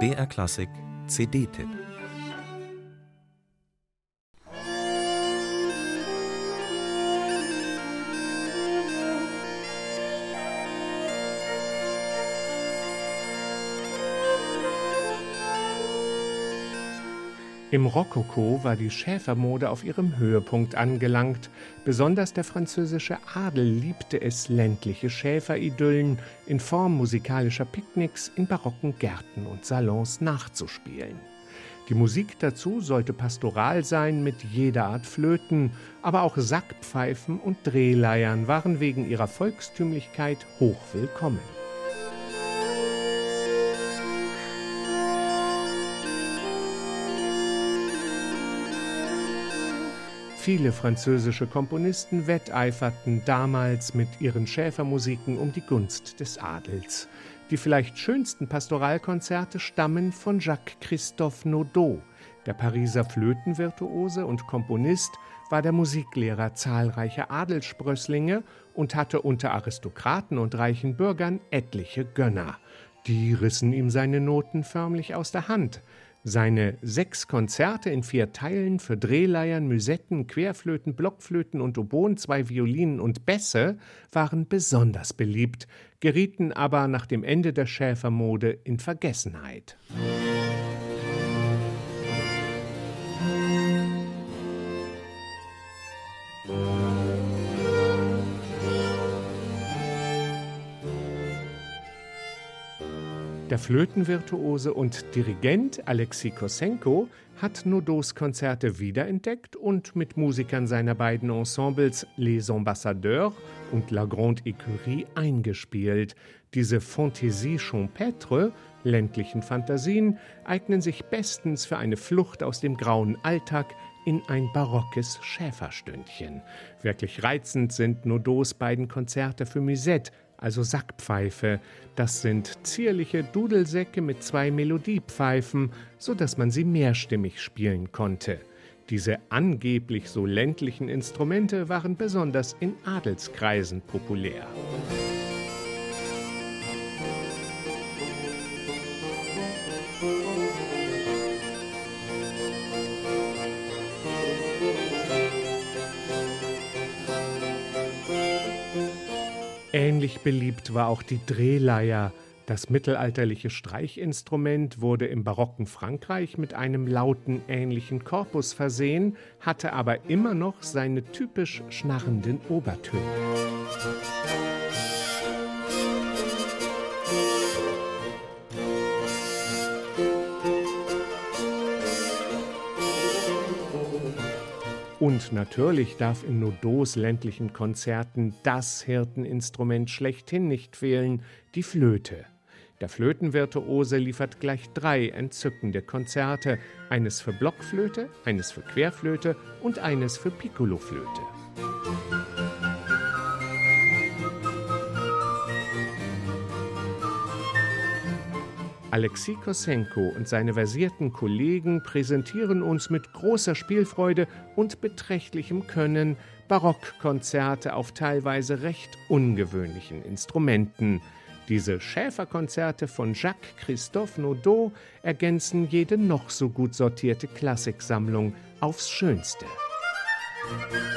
BR Klassik CD-Tipp Im Rokoko war die Schäfermode auf ihrem Höhepunkt angelangt. Besonders der französische Adel liebte es, ländliche Schäferidyllen in Form musikalischer Picknicks in barocken Gärten und Salons nachzuspielen. Die Musik dazu sollte pastoral sein mit jeder Art Flöten, aber auch Sackpfeifen und Drehleiern waren wegen ihrer Volkstümlichkeit hochwillkommen. Viele französische Komponisten wetteiferten damals mit ihren Schäfermusiken um die Gunst des Adels. Die vielleicht schönsten Pastoralkonzerte stammen von Jacques-Christophe Naudot. Der Pariser Flötenvirtuose und Komponist war der Musiklehrer zahlreicher Adelssprösslinge und hatte unter Aristokraten und reichen Bürgern etliche Gönner. Die rissen ihm seine Noten förmlich aus der Hand. Seine sechs Konzerte in vier Teilen für Drehleiern, Müsetten, Querflöten, Blockflöten und Oboen, zwei Violinen und Bässe waren besonders beliebt, gerieten aber nach dem Ende der Schäfermode in Vergessenheit. Der Flötenvirtuose und Dirigent Alexei Kosenko hat Nodos Konzerte wiederentdeckt und mit Musikern seiner beiden Ensembles Les Ambassadeurs und La Grande Écurie eingespielt. Diese Fantaisie champêtre, ländlichen Fantasien, eignen sich bestens für eine Flucht aus dem grauen Alltag in ein barockes Schäferstündchen. Wirklich reizend sind Nodos beiden Konzerte für Musette, also Sackpfeife. Das sind zierliche Dudelsäcke mit zwei Melodiepfeifen, so dass man sie mehrstimmig spielen konnte. Diese angeblich so ländlichen Instrumente waren besonders in Adelskreisen populär. Ähnlich beliebt war auch die Drehleier. Das mittelalterliche Streichinstrument wurde im barocken Frankreich mit einem lauten ähnlichen Korpus versehen, hatte aber immer noch seine typisch schnarrenden Obertöne. Und natürlich darf in Nodos ländlichen Konzerten das Hirteninstrument schlechthin nicht fehlen, die Flöte. Der Flötenvirtuose liefert gleich drei entzückende Konzerte, eines für Blockflöte, eines für Querflöte und eines für Piccoloflöte. Alexei Kosenko und seine versierten Kollegen präsentieren uns mit großer Spielfreude und beträchtlichem Können Barockkonzerte auf teilweise recht ungewöhnlichen Instrumenten. Diese Schäferkonzerte von Jacques-Christophe Naudot ergänzen jede noch so gut sortierte Klassiksammlung aufs Schönste. Musik